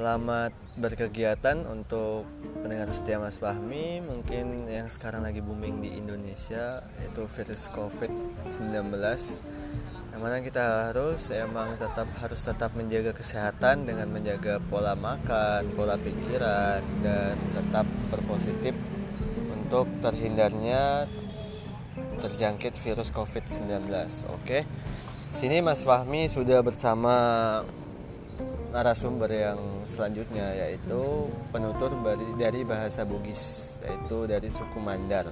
Selamat berkegiatan untuk pendengar setia Mas Fahmi. Mungkin yang sekarang lagi booming di Indonesia Yaitu virus COVID-19 Yang mana kita harus emang tetap harus tetap menjaga kesehatan Dengan menjaga pola makan, pola pikiran Dan tetap berpositif untuk terhindarnya terjangkit virus COVID-19 Oke Sini Mas Fahmi sudah bersama narasumber yang selanjutnya yaitu penutur dari bahasa Bugis yaitu dari suku Mandar.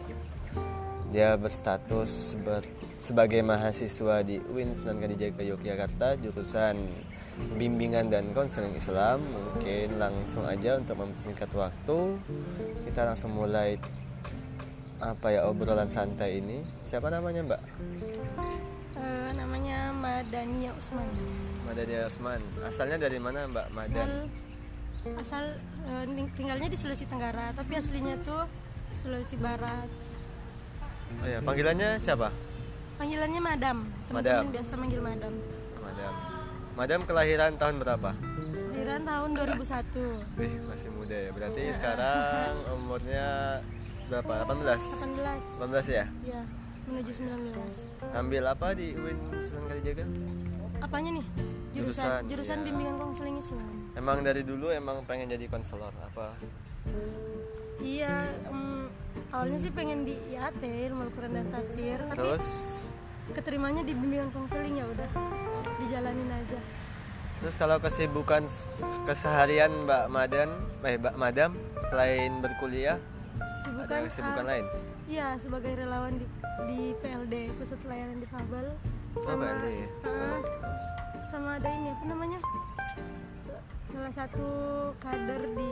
Dia berstatus ber, sebagai mahasiswa di UIN Sunan Kalijaga Yogyakarta jurusan bimbingan dan konseling Islam. Mungkin langsung aja untuk mempersingkat waktu kita langsung mulai apa ya obrolan santai ini. Siapa namanya, Mbak? Uh, namanya Madania Usman. Madania Osman. Asalnya dari mana Mbak Madan? Asal, asal uh, tinggalnya di Sulawesi Tenggara, tapi aslinya tuh Sulawesi Barat. Oh ya, panggilannya siapa? Panggilannya Madam. Madam. biasa manggil Madam. Madam. Madam kelahiran tahun berapa? Kelahiran tahun 2001. Wih, masih muda ya. Berarti ya. sekarang umurnya berapa? 18? 18. 18 ya? Iya, menuju 19. Ambil apa di UIN Sunan Kalijaga? Apanya nih? jurusan jurusan, ya. bimbingan konseling Islam. Emang dari dulu emang pengen jadi konselor apa? Iya um, awalnya sih pengen di IAT ilmu Al-Quran dan tafsir terus? keterimanya di bimbingan konseling ya udah dijalanin aja. Terus kalau kesibukan keseharian Mbak Madan eh Mbak Madam selain berkuliah Sibukan, ada kesibukan uh, lain? Iya sebagai relawan di, di PLD pusat layanan difabel. oh, sama uh, sama ada ini apa namanya salah satu kader di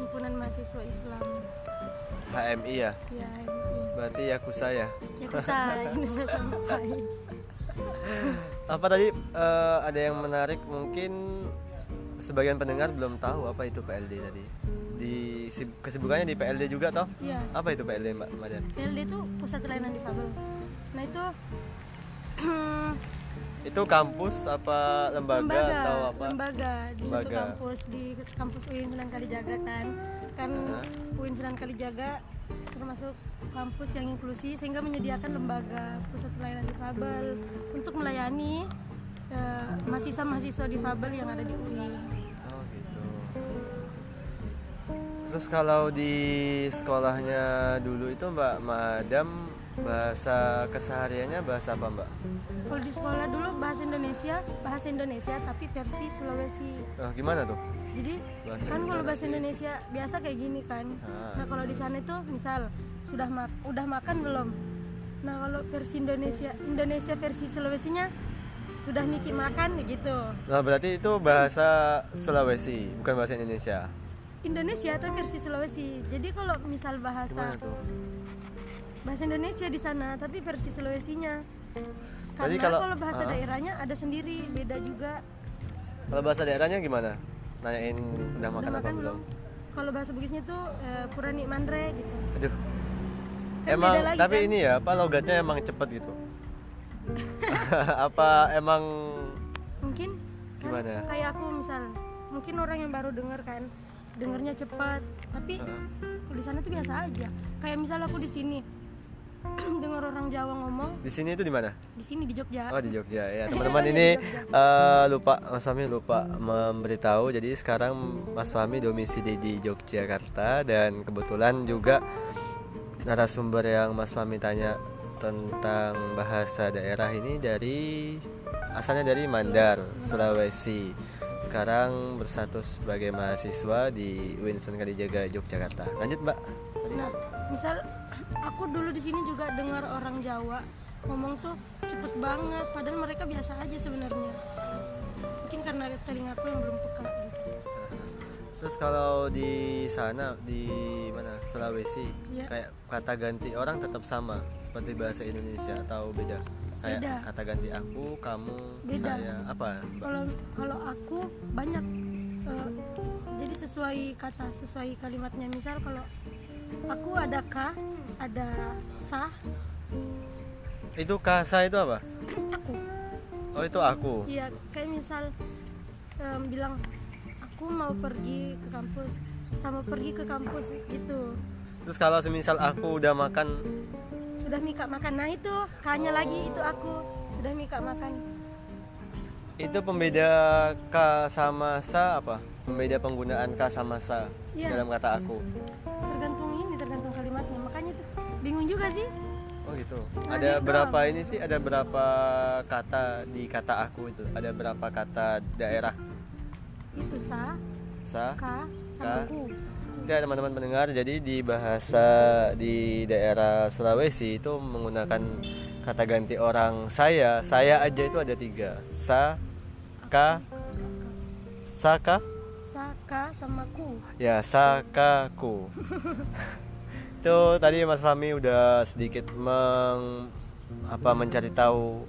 himpunan mahasiswa Islam HMI ya? Iya HMI berarti Yakusa ya? Yakusa Indonesia sampai apa tadi uh, ada yang menarik mungkin sebagian pendengar belum tahu apa itu PLD tadi di kesibukannya di PLD juga toh? Iya. Apa itu PLD Mbak Madan? PLD itu pusat layanan difabel. Nah itu itu kampus apa lembaga, lembaga atau apa lembaga di lembaga. satu kampus di kampus UIN Sunan Kalijaga kan kan uh-huh. UIN Sunan Kalijaga termasuk kampus yang inklusi sehingga menyediakan lembaga pusat pelayanan difabel untuk melayani uh, mahasiswa-mahasiswa difabel yang ada di UIN. Oh gitu. Terus kalau di sekolahnya dulu itu Mbak Madam bahasa kesehariannya bahasa apa mbak? Kalau di sekolah dulu bahasa Indonesia, bahasa Indonesia tapi versi Sulawesi. Oh, gimana tuh? Jadi bahasa kan kalau bahasa Indonesia biasa kayak gini kan. Ah, nah kalau di sana itu misal sudah mak udah makan belum? Nah kalau versi Indonesia Indonesia versi Sulawesinya sudah Niki makan gitu. Nah berarti itu bahasa Sulawesi bukan bahasa Indonesia. Indonesia tapi versi Sulawesi. Jadi kalau misal bahasa bahasa Indonesia di sana tapi versi Sulawesinya. Karena kalau, kalau bahasa uh, daerahnya ada sendiri beda juga. Kalau bahasa daerahnya gimana? Nanyain udah makan apa belum? kalau bahasa Bugisnya tuh eh, purani mandre gitu. Aduh. Kan emang lagi, tapi kan? ini ya apa logatnya emang cepet gitu? Apa emang mungkin. Gimana kan, kayak aku misal mungkin orang yang baru dengar kan dengarnya cepat tapi uh. di sana tuh biasa aja. Kayak misal aku di sini dengar orang Jawa ngomong. Di sini itu di mana? Di sini di Jogja. Oh di Jogja ya teman-teman ini uh, lupa Mas Fahmi lupa memberitahu. Jadi sekarang Mas Fahmi domisili di Yogyakarta dan kebetulan juga narasumber yang Mas Fahmi tanya tentang bahasa daerah ini dari asalnya dari Mandar, Sulawesi. Sekarang bersatu sebagai mahasiswa di Winston Kalijaga Yogyakarta. Lanjut Mbak. Nah, misal aku dulu di sini juga dengar orang Jawa ngomong tuh cepet banget padahal mereka biasa aja sebenarnya mungkin karena telingaku yang belum peka gitu terus kalau di sana di mana Sulawesi ya. kayak kata ganti orang tetap sama seperti bahasa Indonesia atau beda kayak beda. kata ganti aku kamu beda. saya apa kalau kalau aku banyak uh, jadi sesuai kata sesuai kalimatnya misal kalau aku ada K ada Sa. Itu Sa itu apa? Aku. Oh itu aku. Iya kayak misal um, bilang aku mau pergi ke kampus sama pergi ke kampus gitu. Terus kalau semisal aku udah makan sudah mika makan. Nah itu hanya lagi itu aku. Sudah mika makan. Itu pembeda ka sama sa apa? Pembeda penggunaan ka sama sa Iya. dalam kata aku juga sih. Oh gitu. Nah, ada gitu. berapa ini sih? Ada berapa kata di kata aku itu? Ada berapa kata daerah? Itu sa sa ka sama ku. Ya teman-teman pendengar, jadi di bahasa di daerah Sulawesi itu menggunakan kata ganti orang saya, saya aja itu ada tiga, sa, ka, sa, ka, sa ka sama ku. Ya sa, ka, ku. itu tadi Mas Fahmi udah sedikit meng apa mencari tahu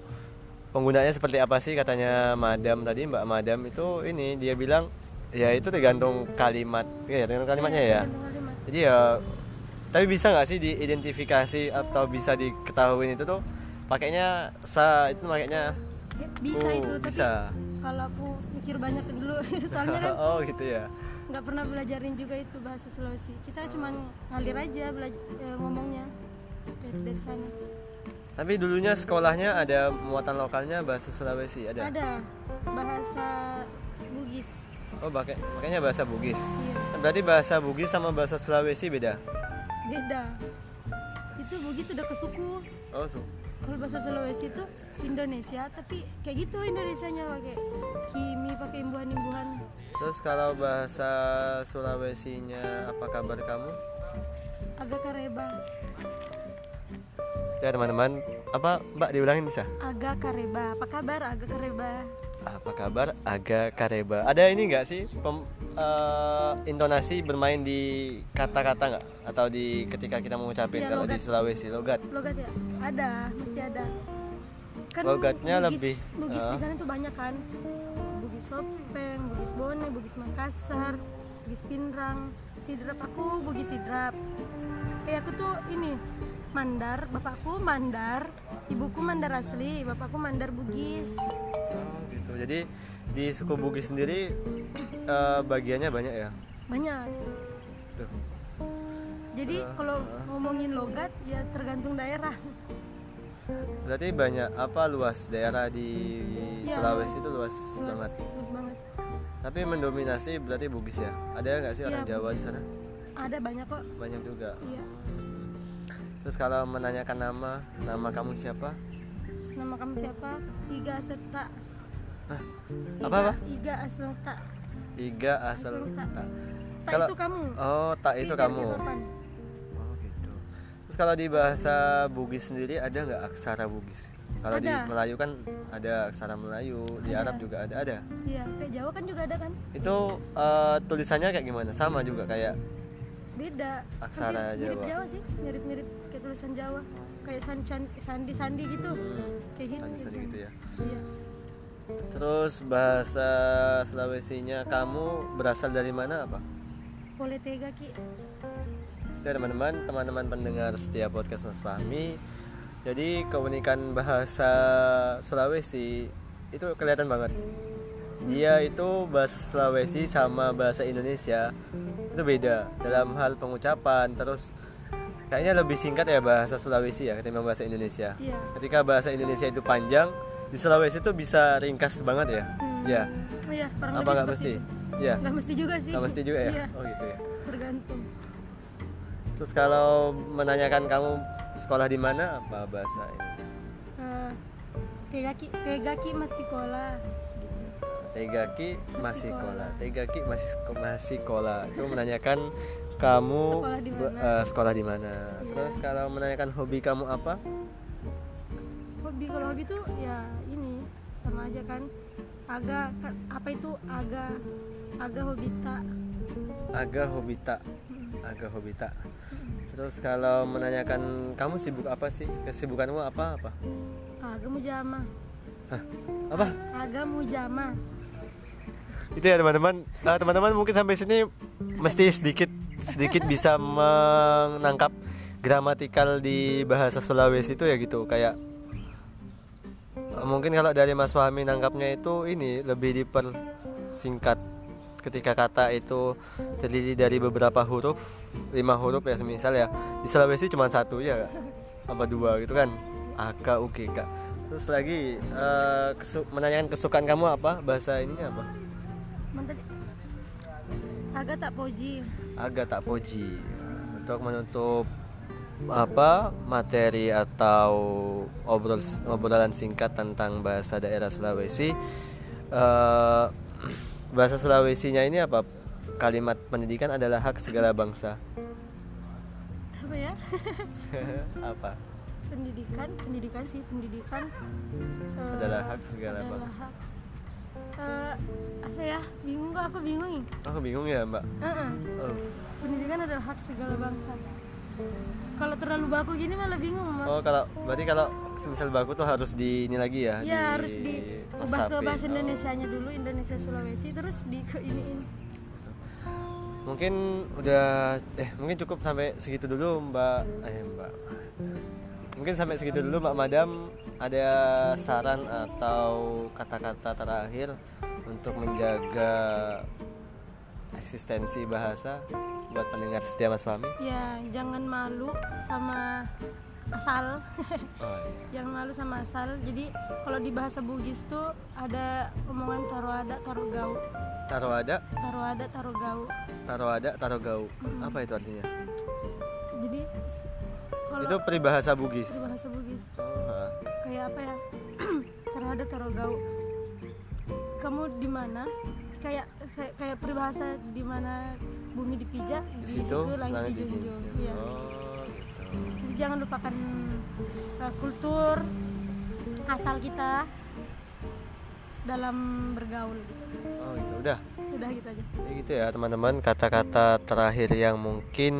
penggunaannya seperti apa sih katanya Madam tadi Mbak Madam. Itu ini dia bilang ya itu tergantung kalimat ya tergantung kalimatnya ya. Kalimat. Jadi ya tapi bisa nggak sih diidentifikasi atau bisa diketahui itu tuh? Pakainya sa itu pakainya? Ya, bisa oh, itu tapi bisa. kalau aku mikir banyak dulu soalnya kan oh gitu ya nggak pernah belajarin juga itu bahasa Sulawesi. Kita cuma ngalir aja belajar ngomongnya. Dari, dari sana tapi dulunya sekolahnya ada muatan lokalnya bahasa Sulawesi ada? Ada. Bahasa Bugis. Oh pakai pakainya bahasa Bugis. Iya. Berarti bahasa Bugis sama bahasa Sulawesi beda? Beda. Itu Bugis sudah ke suku. Oh su kalau bahasa Sulawesi itu Indonesia tapi kayak gitu Indonesianya pakai kimi pakai imbuhan-imbuhan. Terus kalau bahasa Sulawesinya apa kabar kamu? Agak kareba. Ya teman-teman apa Mbak diulangin bisa? Agak kareba. Apa kabar? Agak kareba apa kabar? Agak kareba. Ada ini nggak sih? Pem- eh, intonasi bermain di kata-kata nggak? Atau di ketika kita mengucapin Iya, kalau di. Sulawesi logat? Logat ya? Ada mesti ada. Kan Logatnya Bugis- lebih, Bugis ah. di sana tuh banyak kan. Bugis Sopeng Bugis Bone Bugis Makassar Bugis Pinrang Sidrap aku Bugis Sidrap. Kayak aku tuh ini Mandar bapakku Mandar ibuku Mandar asli bapakku Mandar Bugis jadi di suku Bugis sendiri eh, bagiannya banyak ya? Banyak. Tuh. Jadi kalau ngomongin logat ya tergantung daerah. Berarti banyak apa luas daerah di Iya, Sulawesi itu luas luas, banget? luas banget. Tapi mendominasi berarti Bugis ya? Ada nggak sih orang Iya, Jawa di sana? Ada banyak kok. Banyak juga. Iya. Terus kalau menanyakan nama nama kamu siapa? Nama kamu siapa? Iga Serta Hah? Iga, Apa, apa? Iga Aslta Iga asal tak Tak Kalau- itu kamu oh tak itu Iga kamu. Oh gitu. Terus kalau di bahasa Bugis sendiri ada nggak aksara Bugis? Kalau di. Melayu kan ada aksara Melayu, di Ada. Arab juga ada ada. iya kayak Jawa kan juga ada kan Itu eh, tulisannya kayak gimana? Sama juga kayak beda Aksara mirip Jawa. Jawa sih mirip-mirip kayak tulisan Jawa kayak san, san- sandi-sandi gitu kayak gitu sandi-sandi gitu ya. iya Terus bahasa Sulawesinya kamu berasal dari mana apa? boleh tega ki ya, teman-teman, teman-teman pendengar setiap podcast Mas Fahmi. Jadi keunikan bahasa Sulawesi itu kelihatan banget. Dia itu bahasa Sulawesi sama bahasa Indonesia itu beda dalam hal pengucapan. Terus kayaknya lebih singkat ya bahasa Sulawesi ya ketimbang bahasa Indonesia. iya Ketika bahasa Indonesia itu panjang, di Sulawesi itu bisa ringkas banget ya. Hmm. Ya. iya Apa nggak mesti? itu. Ya. nggak mesti juga sih Nggak mesti juga ya. iya Oh gitu ya. tergantung Terus kalau menanyakan kamu sekolah di mana apa bahasa ini? Eh, tega ki tega ki masih sekolah Tegaki masih sekolah. Tegaki masih masih sekolah. Itu menanyakan kamu Sekolah di mana? sekolah di mana. Iya. Terus kalau menanyakan hobi kamu apa? hobi kalau hobi tuh ya aja kan aga kan, apa itu aga aga hobita Aga hobita. Aga hobita. Terus kalau menanyakan kamu sibuk apa sih? Kesibukanmu apa apa? aga mujama Hah? Apa? aga mujama Itu ya teman-teman. Nah, teman-teman mungkin sampai sini mesti sedikit sedikit bisa menangkap gramatikal di bahasa Sulawesi itu ya gitu kayak mungkin kalau dari Mas Fahmi nangkapnya itu ini lebih dipersingkat. Ketika kata itu terdiri dari beberapa huruf lima huruf ya semisal ya. Di Sulawesi cuma satu ya apa dua gitu kan? AK UGK terus lagi uh, kesu menanyakan kesukaan kamu apa? Bahasa ininya apa? Agak tak poji. Agak tak poji. Untuk menutup apa materi atau obrol obrolan singkat tentang bahasa daerah Sulawesi. Uh, bahasa Sulawesinya ini apa? Kalimat pendidikan adalah hak segala bangsa. Apa ya? Apa? Pendidikan pendidikan sih pendidikan uh, adalah hak segala adalah bangsa. hak. Uh, apa ya? Bingung kok aku bingung aku bingung ya mbak. Uh -uh. Oh. pendidikan adalah hak segala bangsa kalau terlalu baku gini malah bingung mas. Oh kalau berarti kalau semisal baku tuh harus di ini lagi ya? Ya di, harus diubah ke bahasa oh. Indonesia nya dulu Indonesia Sulawesi terus di ke ini. Mungkin udah eh mungkin cukup sampai segitu dulu mbak. Eh mbak. Mungkin sampai segitu dulu mbak madam. Ada saran atau kata-kata terakhir untuk menjaga eksistensi bahasa buat pendengar setia Mas Fahmi? Ya, jangan malu sama asal. oh, iya. jangan malu sama asal. Jadi kalau di bahasa Bugis tuh ada omongan taruh ada taruh gau. Taruh ada? Taruh ada taruh gau. Taruh ada taruh gau. Hmm. Apa itu artinya? Jadi kalau itu peribahasa Bugis. Peribahasa Bugis. Oh, Kayak apa ya? taruh ada taruh gau. Kamu di mana? Kayak kayak, kayak peribahasa di mana bumi dipijak di, di situ, langit dijunjung ya. oh, gitu. jadi jangan lupakan uh, kultur asal kita dalam bergaul. Oh gitu. Udah. Udah gitu aja. Ya gitu ya teman-teman. Kata-kata terakhir yang mungkin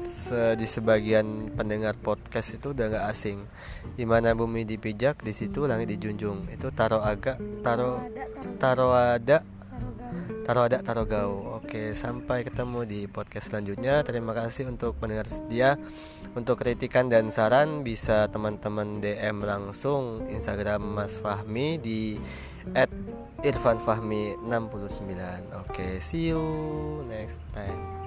se di sebagian pendengar podcast itu udah nggak asing. Di mana bumi dipijak di situ langit dijunjung. Itu taruh agak taruh taruh ada taruh ada. Taruh gau oke sampai ketemu di podcast selanjutnya. Terima kasih untuk pendengar setia. Untuk kritikan dan saran bisa teman-teman DM langsung Instagram Mas Fahmi di at Irfan Fahmi 69 oke see you next time